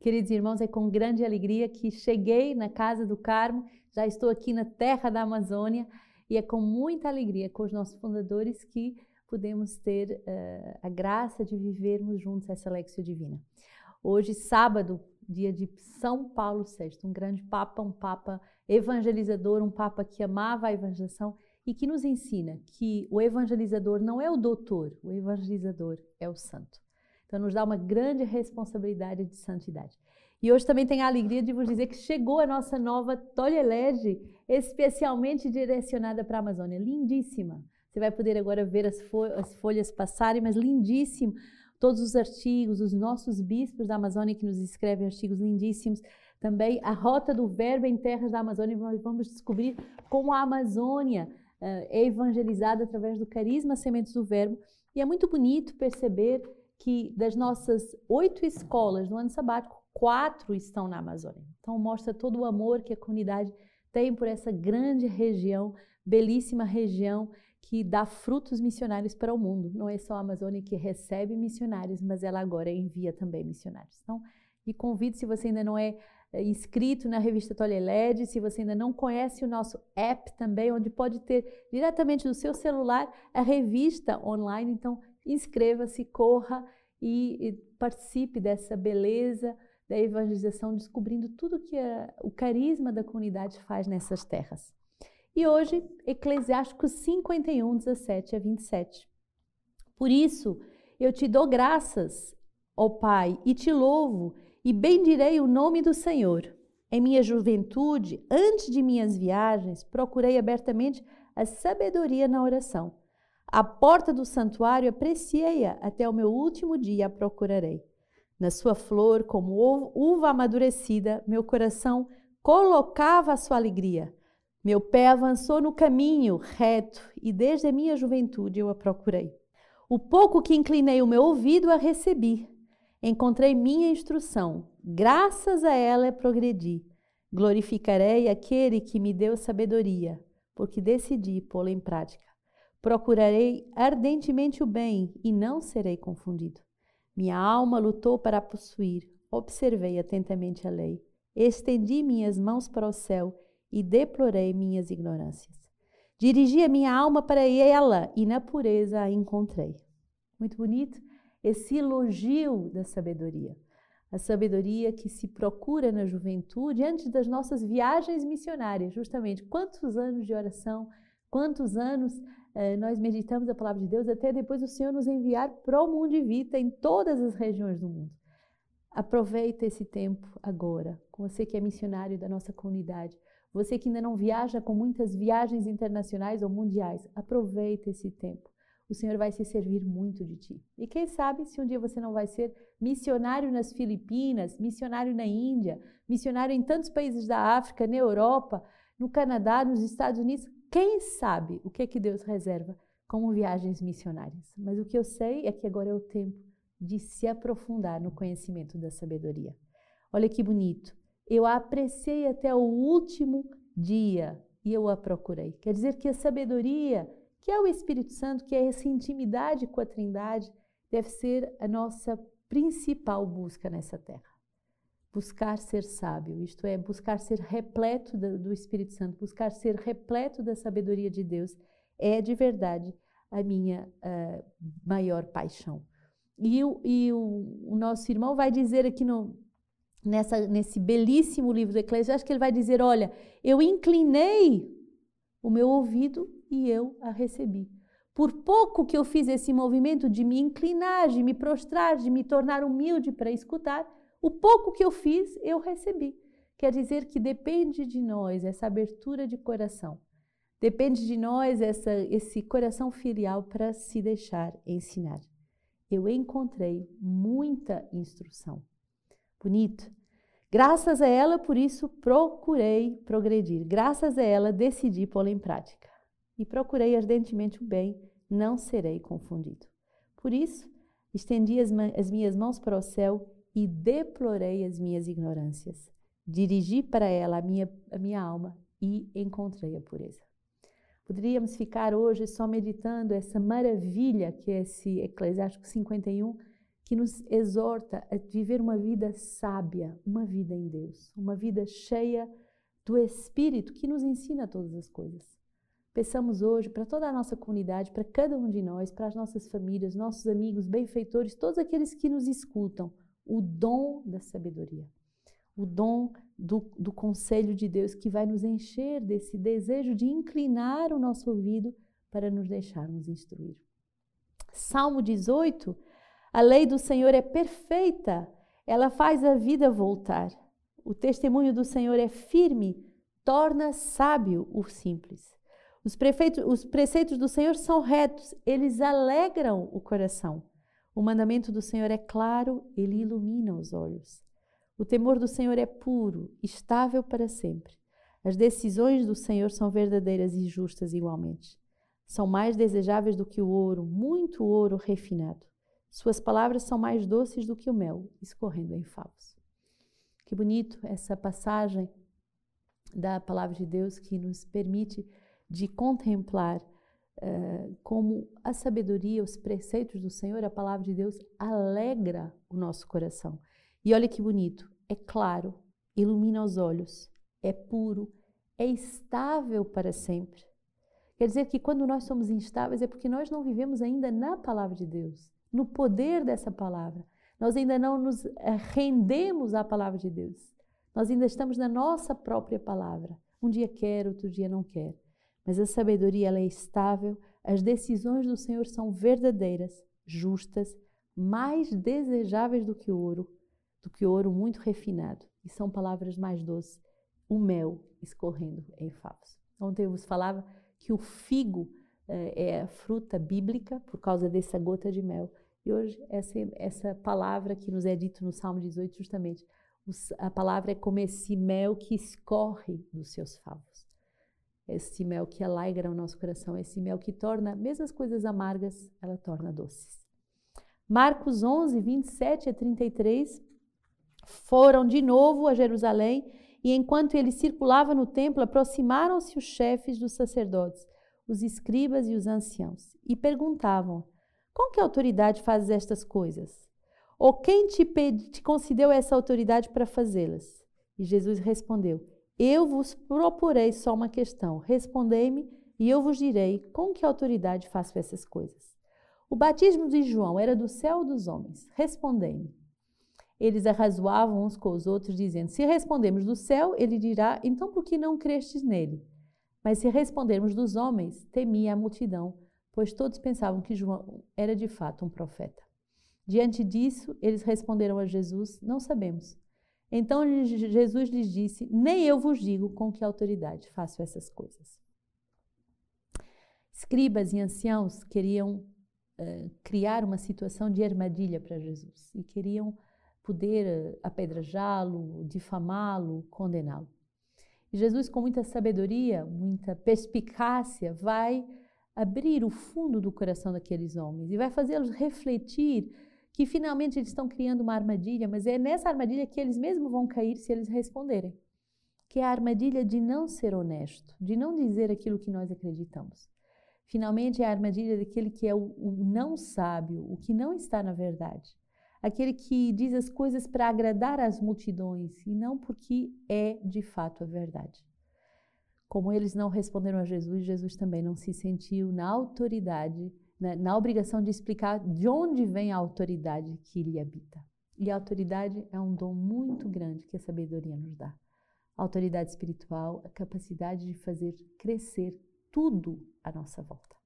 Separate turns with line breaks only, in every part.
Queridos irmãos, é com grande alegria que cheguei na casa do Carmo, já estou aqui na terra da Amazônia e é com muita alegria com os nossos fundadores que podemos ter uh, a graça de vivermos juntos essa Lexia Divina. Hoje, sábado, dia de São Paulo VI, um grande papa, um papa evangelizador, um papa que amava a evangelização e que nos ensina que o evangelizador não é o doutor, o evangelizador é o santo. Então, nos dá uma grande responsabilidade de santidade. E hoje também tenho a alegria de vos dizer que chegou a nossa nova Tolelege, especialmente direcionada para a Amazônia. Lindíssima! Você vai poder agora ver as, as folhas passarem, mas lindíssimo! Todos os artigos, os nossos bispos da Amazônia que nos escrevem artigos lindíssimos. Também a rota do verbo em terras da Amazônia. Nós vamos descobrir como a Amazônia é evangelizada através do carisma Sementes do Verbo. E é muito bonito perceber que das nossas oito escolas no ano sabático, quatro estão na Amazônia. Então mostra todo o amor que a comunidade tem por essa grande região, belíssima região que dá frutos missionários para o mundo. Não é só a Amazônia que recebe missionários, mas ela agora envia também missionários. Então, e convido, se você ainda não é é, inscrito na revista Toleled, se você ainda não conhece o nosso app também, onde pode ter diretamente no seu celular a revista online, então inscreva-se, corra e, e, participe dessa beleza da evangelização, descobrindo tudo que a, o carisma da comunidade faz nessas terras. E hoje, Eclesiásticos 51, 17 a 27. Por isso, eu te dou graças, ó Pai, e te louvo e bendirei o nome do Senhor. Em minha juventude, antes de minhas viagens, procurei abertamente a sabedoria na oração. A porta do santuário apreciei-a, até o meu último dia a procurarei. Na sua flor, como uva amadurecida, meu coração colocava a sua alegria. Meu pé avançou no caminho reto e desde a minha juventude eu a procurei. O pouco que inclinei o meu ouvido a recebi, Encontrei minha instrução, graças a ela progredi. Glorificarei aquele que me deu sabedoria, porque decidi pô-la em prática. Procurarei ardentemente o bem e não serei confundido. Minha alma lutou para possuir, observei atentamente a lei, estendi minhas mãos para o céu e deplorei minhas ignorâncias. Dirigi a minha alma para ela e na pureza a encontrei. Muito bonito? esse elogio da sabedoria. A sabedoria que se procura na juventude antes das nossas viagens missionárias, justamente. Quantos anos de oração, quantos anos nós meditamos a palavra de Deus até depois o Senhor nos enviar para o mundo de vida em todas as regiões do mundo. Aproveita esse tempo agora, com você que é missionário da nossa comunidade, você que ainda não viaja com muitas viagens internacionais ou mundiais, aproveita esse tempo o Senhor vai se servir muito de ti. E quem sabe se um dia você não vai ser missionário nas Filipinas, missionário na Índia, missionário em tantos países da África, na Europa, no Canadá, nos Estados Unidos. Quem sabe o que, é que Deus reserva como viagens missionárias. Mas o que eu sei é que agora é o tempo de se aprofundar no conhecimento da sabedoria. Olha que bonito. Eu a apreciei até o último dia e eu a procurei. Quer dizer que a sabedoria que é o Espírito Santo, que é essa intimidade com a Trindade, deve ser a nossa principal busca nessa terra. Buscar ser sábio, isto é, buscar ser repleto do Espírito Santo, buscar ser repleto da sabedoria de Deus, é de verdade a minha uh, maior paixão. E, o, e o, o, nosso irmão vai dizer aqui no, nessa, nesse belíssimo livro do Eclesiastes, que ele vai dizer: Olha, eu inclinei o meu ouvido e eu a recebi. Por pouco que eu fiz esse movimento de me inclinar, de me prostrar, de me tornar humilde para escutar, o pouco que eu fiz, eu recebi. Quer dizer que depende de nós essa abertura de coração. Depende de nós essa, esse coração filial para se deixar ensinar. Eu encontrei muita instrução. Bonito. Graças a ela, por isso, procurei progredir. Graças a ela, decidi pô-la em prática e procurei ardentemente o bem, não serei confundido. Por isso, estendi as, as minhas mãos para o céu e deplorei as minhas ignorâncias. Dirigi para ela a minha, a minha alma e encontrei a pureza. Poderíamos ficar hoje só meditando essa maravilha que é esse Eclesiástico 51, que nos exorta a viver uma vida sábia, uma vida em Deus, uma vida cheia do Espírito que nos ensina todas as coisas. Peçamos hoje para toda a nossa comunidade, para cada um de nós, para as nossas famílias, nossos amigos, benfeitores, todos aqueles que nos escutam, o dom da sabedoria, o dom do, do conselho de Deus que vai nos encher desse desejo de inclinar o nosso ouvido para nos deixarmos instruir. Salmo 18: A lei do Senhor é perfeita, ela faz a vida voltar. O testemunho do Senhor é firme, torna sábio o simples. Os, prefeitos, os preceitos do Senhor são retos, eles alegram o coração. O mandamento do Senhor é claro, ele ilumina os olhos. O temor do Senhor é puro, estável para sempre. As decisões do Senhor são verdadeiras e justas igualmente. São mais desejáveis do que o ouro, muito ouro refinado. Suas palavras são mais doces do que o mel, escorrendo em favos. Que bonito essa passagem da palavra de Deus que nos permite de contemplar uh, como a sabedoria, os preceitos do Senhor, a palavra de Deus, alegra o nosso coração. E olha que bonito, é claro, ilumina os olhos, é puro, é estável para sempre. Quer dizer que quando nós somos instáveis é porque nós não vivemos ainda na palavra de Deus, no poder dessa palavra. Nós ainda não nos eh, rendemos à palavra de Deus. Nós ainda estamos na nossa própria palavra. Um dia quer, outro dia não quer. Mas a sabedoria ela é estável, as decisões do Senhor são verdadeiras, justas, mais desejáveis do que ouro, do que ouro muito refinado. E são palavras mais doces, o mel escorrendo em favos. Ontem eu vos falava que o figo eh, é a fruta bíblica por causa dessa gota de mel. E hoje essa, essa palavra que nos é dito no Salmo 18 justamente, a palavra é como esse mel que escorre dos seus favos esse mel que alegra o nosso coração, esse mel que torna, mesmo as coisas amargas, ela torna doces. Marcos 11, 27 a 33, foram de novo a Jerusalém e enquanto ele circulava no templo, aproximaram-se os chefes dos sacerdotes, os escribas e os anciãos, e perguntavam: Com que autoridade fazes estas coisas? Ou quem te, te concedeu essa autoridade para fazê-las? E Jesus respondeu: eu vos proporei só uma questão. Respondei-me e eu vos direi com que autoridade faço essas coisas. O batismo de João era do céu ou dos homens? Respondei-me. Eles arrazoavam uns com os outros, dizendo: Se respondemos do céu, ele dirá: Então por que não crestes nele? Mas se respondermos dos homens, temia a multidão, pois todos pensavam que João era de fato um profeta. Diante disso, eles responderam a Jesus: Não sabemos. Então Jesus lhes disse: Nem eu vos digo com que autoridade faço essas coisas. Escribas e anciãos queriam uh, criar uma situação de armadilha para Jesus e queriam poder uh, apedrejá-lo, difamá-lo, condená-lo. Jesus, com muita sabedoria, muita perspicácia, vai abrir o fundo do coração daqueles homens e vai fazê-los refletir que finalmente eles estão criando uma armadilha, mas é nessa armadilha que eles mesmos vão cair se eles responderem. Que é a armadilha de não ser honesto, de não dizer aquilo que nós acreditamos. Finalmente, é a armadilha daquele que é o, o não sábio, o que não está na verdade. Aquele que diz as coisas para agradar as multidões e não porque é de fato a verdade. Como eles não responderam a Jesus, Jesus também não se sentiu na autoridade né, na obrigação de explicar de onde vem a autoridade que lhe habita. E a autoridade é um dom muito grande que a sabedoria nos dá. A autoridade espiritual, a capacidade de fazer crescer tudo à nossa volta.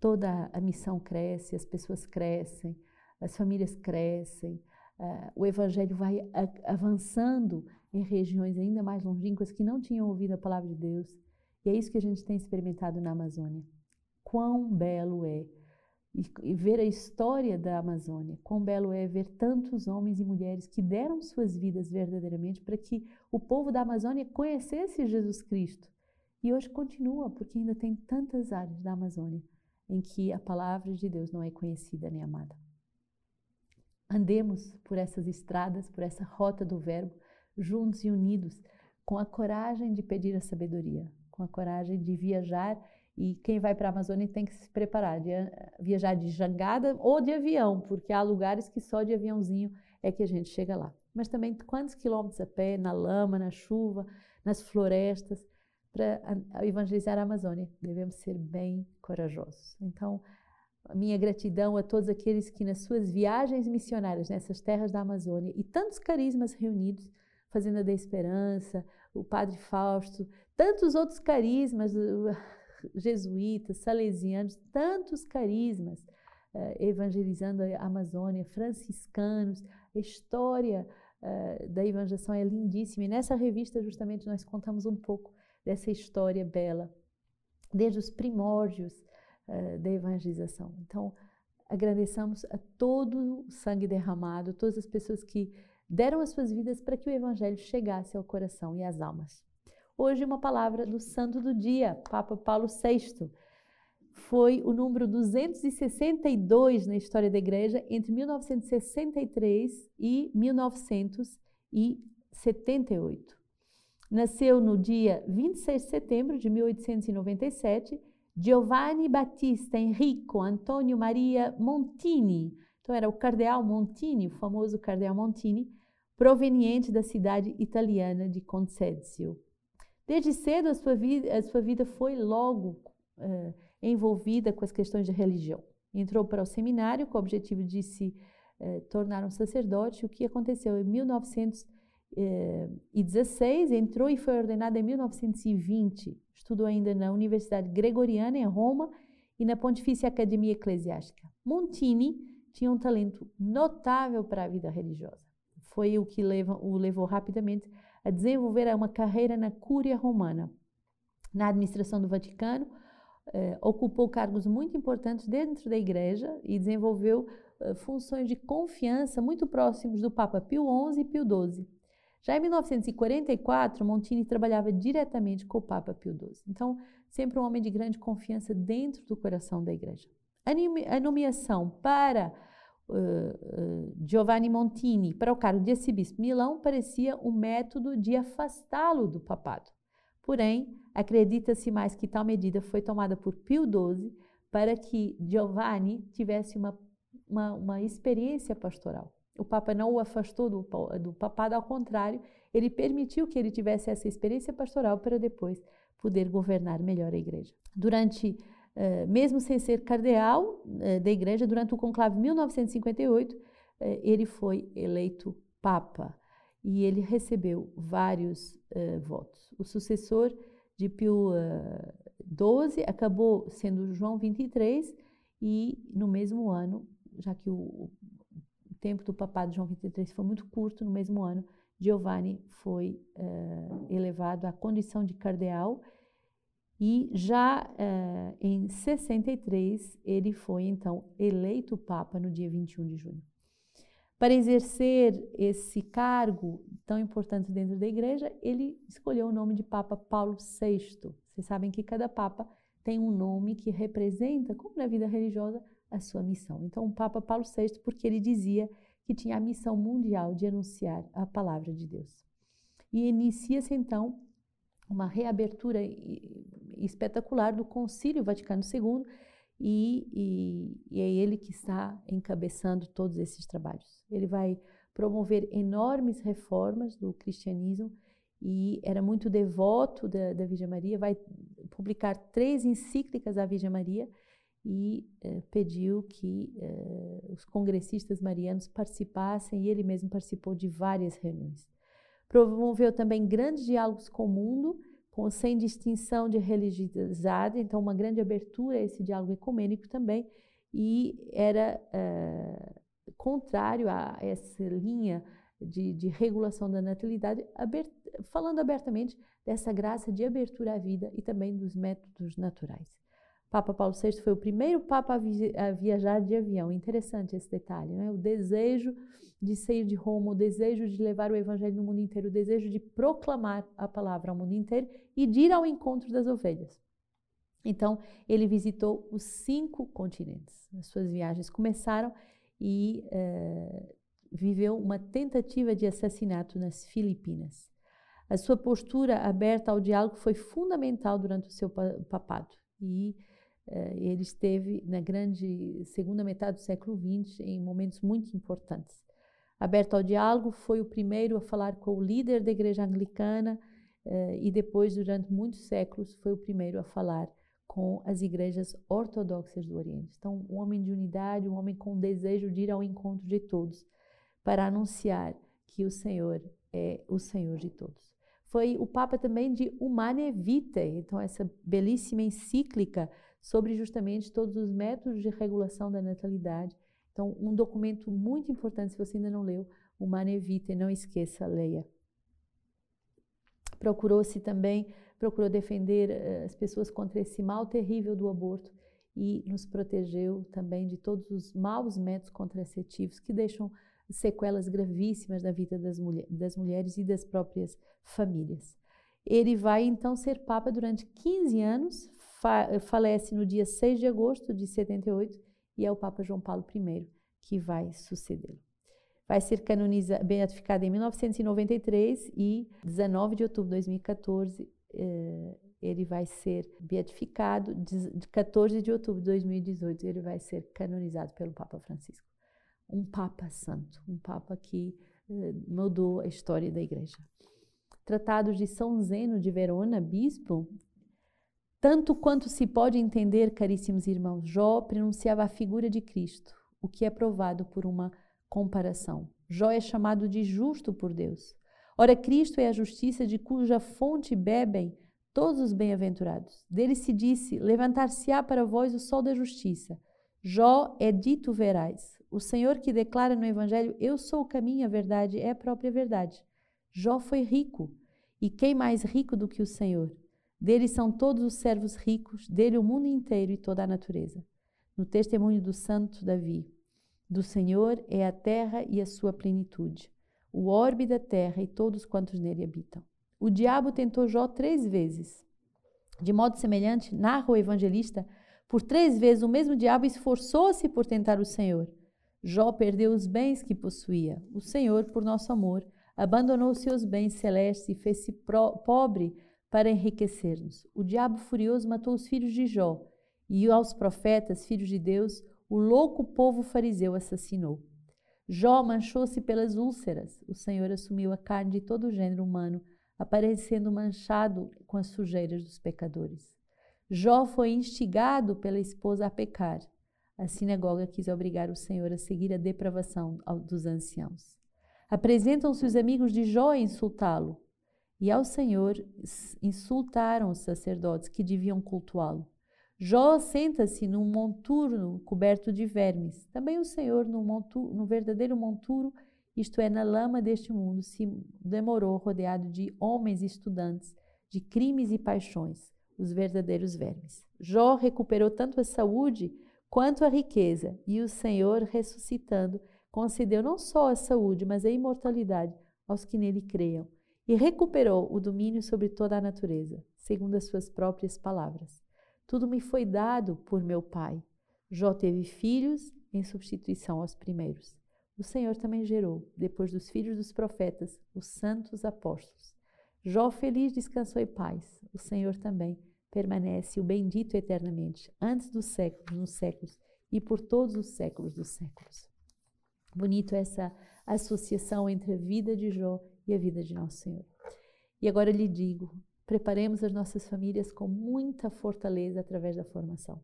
Toda a missão cresce, as pessoas crescem, as famílias crescem, uh, o evangelho vai avançando em regiões ainda mais longínquas que não tinham ouvido a palavra de Deus. E é isso que a gente tem experimentado na Amazônia quão belo é e, e ver a história da Amazônia, quão belo é ver tantos homens e mulheres que deram suas vidas verdadeiramente para que o povo da Amazônia conhecesse Jesus Cristo. E hoje continua, porque ainda tem tantas áreas da Amazônia em que a palavra de Deus não é conhecida nem amada. Andemos por essas estradas, por essa rota do Verbo, juntos e unidos, com a coragem de pedir a sabedoria, com a coragem de viajar E quem vai para a Amazônia tem que se preparar, de viajar de jangada ou de avião, porque há lugares que só de aviãozinho é que a gente chega lá. Mas também quantos quilômetros a pé, na lama, na chuva, nas florestas, para evangelizar a Amazônia. Devemos ser bem corajosos. Então, minha gratidão a todos aqueles que nas suas viagens missionárias nessas terras da Amazônia e tantos carismas reunidos, Fazenda da Esperança, o Padre Fausto, tantos outros carismas, jesuítas, salesianos, tantos carismas uh, evangelizando a Amazônia, franciscanos, a história uh, da evangelização é lindíssima. E nessa revista, justamente, nós contamos um pouco dessa história bela, desde os primórdios uh, da evangelização. Então, agradeçamos a todo o sangue derramado, todas as pessoas que deram as suas vidas para que o evangelho chegasse ao coração e às almas. Hoje, uma palavra do santo do dia, Papa Paulo VI. Foi o número 262 na história da igreja entre 1963 e 1978. Nasceu no dia 26 de setembro de 1897 Giovanni Battista Enrico Antonio Maria Montini. Então era o cardeal Montini, o famoso cardeal Montini, proveniente da cidade italiana de Concezio. Desde cedo, a sua vida, a sua vida foi logo uh, envolvida com as questões de religião. Entrou para o seminário com o objetivo de se uh, tornar um sacerdote, o que aconteceu em 1916, entrou e foi ordenado em 1920. Estudou ainda na Universidade Gregoriana, em Roma, e na Pontifícia Academia Eclesiástica. Montini tinha um talento notável para a vida religiosa. Foi o que leva, o levou rapidamente a desenvolver uma carreira na Cúria Romana. Na administração do Vaticano, eh, ocupou cargos muito importantes dentro da Igreja e desenvolveu eh, funções de confiança muito próximos do Papa Pio XI e Pio XII. Já em 1944, Montini trabalhava diretamente com o Papa Pio XII. Então, sempre um homem de grande confiança dentro do coração da Igreja. A nomeação para uh, Giovanni Montini para o cargo de arcebispo Milão parecia um método de afastá-lo do papado. Porém, acredita-se mais que tal medida foi tomada por Pio XII para que Giovanni tivesse uma, uma, uma experiência pastoral. O Papa não o afastou do, do papado, ao contrário, ele permitiu que ele tivesse essa experiência pastoral para depois poder governar melhor a igreja. Durante eh, mesmo sem ser cardeal uh, da igreja, durante o conclave 1958, uh, eh, ele foi eleito papa e ele recebeu vários votos. O sucessor de Pio XII acabou sendo João XXIII e no mesmo ano, já que o, tempo do papado de João XXIII foi muito curto, no mesmo ano, Giovanni foi elevado à condição de cardeal e já uh, em 63, ele foi então eleito Papa no dia 21 de junho. Para exercer esse cargo tão importante dentro da igreja, ele escolheu o nome de Papa Paulo VI. Vocês sabem que cada Papa tem um nome que representa, como na vida religiosa, a sua missão. Então, o Papa Paulo VI, porque ele dizia que tinha a missão mundial de anunciar a palavra de Deus. E inicia-se então uma reabertura espetacular do Concílio Vaticano II e, e, e, é ele que está encabeçando todos esses trabalhos. Ele vai promover enormes reformas do cristianismo e era muito devoto da, da Virgem Maria, vai publicar três encíclicas à Virgem Maria e eh, pediu que eh, os congressistas marianos participassem e ele mesmo participou de várias reuniões. Promoveu também grandes diálogos com o mundo, com, sem distinção de religiosidade, então uma grande abertura a esse diálogo ecumênico também, e era uh, contrário a essa linha de, de regulação da natalidade, abert, falando abertamente dessa graça de abertura à vida e também dos métodos naturais. Papa Paulo VI foi o primeiro Papa a, vi a viajar de avião. Interessante esse detalhe, né? o desejo de sair de Roma, o desejo de levar o Evangelho no mundo inteiro, o desejo de proclamar a palavra ao mundo inteiro e de ir ao encontro das ovelhas. Então, ele visitou os cinco continentes. As suas viagens começaram e uh, viveu uma tentativa de assassinato nas Filipinas. A sua postura aberta ao diálogo foi fundamental durante o seu papado e ele esteve na grande segunda metade do século XX em momentos muito importantes. Aberto ao diálogo, foi o primeiro a falar com o líder da igreja anglicana uh, e depois, durante muitos séculos, foi o primeiro a falar com as igrejas ortodoxas do Oriente. Então, um homem de unidade, um homem com desejo de ir ao encontro de todos, para anunciar que o Senhor é o Senhor de todos. Foi o Papa também de Humane Vitae, então essa belíssima encíclica sobre justamente todos os métodos de regulação da natalidade. Então, um documento muito importante, se você ainda não leu, Humane Vitae, não esqueça, leia. Procurou-se também procurou defender uh, as pessoas contra esse mal terrível do aborto e nos protegeu também de todos os maus métodos contraceptivos que deixam sequelas gravíssimas na vida das, mulher, das mulheres e das próprias famílias. Ele vai então ser Papa durante 15 anos, fa falece no dia 6 de agosto de 78 e é o Papa João Paulo I que vai sucedê-lo. Vai ser canonizado, beatificado em 1993 e 19 de outubro de 2014 eh, ele vai ser beatificado, de 14 de outubro de 2018, ele vai ser canonizado pelo Papa Francisco. Um Papa santo, um Papa que eh, mudou a história da Igreja. Tratados de São Zeno de Verona, bispo, tanto quanto se pode entender, caríssimos irmãos, Jó pronunciava a figura de Cristo, o que é provado por uma comparação. Jó é chamado de justo por Deus. Ora, Cristo é a justiça de cuja fonte bebem todos os bem-aventurados. Dele se disse: Levantar-se-á para vós o sol da justiça. Jó é dito verais. O Senhor que declara no Evangelho: Eu sou o caminho, a verdade, é a própria verdade. Jó foi rico. E quem mais rico do que o Senhor? Dele são todos os servos ricos, dele o mundo inteiro e toda a natureza. No testemunho do santo Davi: Do Senhor é a terra e a sua plenitude o orbe da terra e todos quantos nele habitam. O diabo tentou Jó três vezes. De modo semelhante, narra o evangelista, por três vezes o mesmo diabo esforçou-se por tentar o Senhor. Jó perdeu os bens que possuía. O Senhor, por nosso amor, abandonou seus bens celestes e fez-se pobre para enriquecer-nos. O diabo furioso matou os filhos de Jó, e aos profetas, filhos de Deus, o louco povo fariseu assassinou. Jó manchou-se pelas úlceras. O Senhor assumiu a carne de todo o gênero humano, aparecendo manchado com as sujeiras dos pecadores. Jó foi instigado pela esposa a pecar. A sinagoga quis obrigar o Senhor a seguir a depravação dos anciãos. Apresentam-se os amigos de Jó a insultá-lo. E ao Senhor insultaram os sacerdotes que deviam cultuá-lo. Jó senta-se num monturo coberto de vermes. Também o Senhor, no, monturo, no verdadeiro monturo, isto é, na lama deste mundo, se demorou rodeado de homens estudantes, de crimes e paixões, os verdadeiros vermes. Jó recuperou tanto a saúde quanto a riqueza, e o Senhor, ressuscitando, concedeu não só a saúde, mas a imortalidade aos que nele creiam, e recuperou o domínio sobre toda a natureza, segundo as suas próprias palavras. Tudo me foi dado por meu pai. Jó teve filhos em substituição aos primeiros. O Senhor também gerou, depois dos filhos dos profetas, os santos apóstolos. Jó feliz descansou em paz. O Senhor também permanece o bendito eternamente, antes dos séculos, nos séculos e por todos os séculos dos séculos. Bonito essa associação entre a vida de Jó e a vida de nosso Senhor. E agora lhe digo: preparemos as nossas famílias com muita fortaleza através da formação.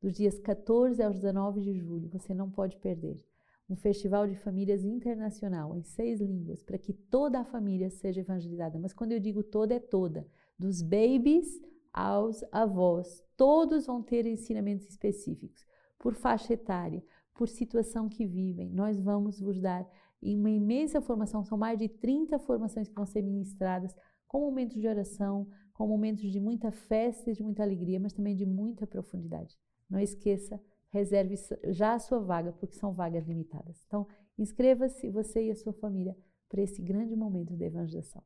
Dos dias 14 aos 19 de julho, você não pode perder um festival de famílias internacional em seis línguas para que toda a família seja evangelizada. Mas quando eu digo toda, é toda, dos babies aos avós. Todos vão ter ensinamentos específicos por faixa etária, por situação que vivem. Nós vamos vos dar uma imensa formação, são mais de 30 formações que vão ser ministradas com momentos de oração, com momentos de muita festa e de muita alegria, mas também de muita profundidade. Não esqueça, reserve já a sua vaga, porque são vagas limitadas. Então, inscreva-se você e a sua família para esse grande momento de evangelização.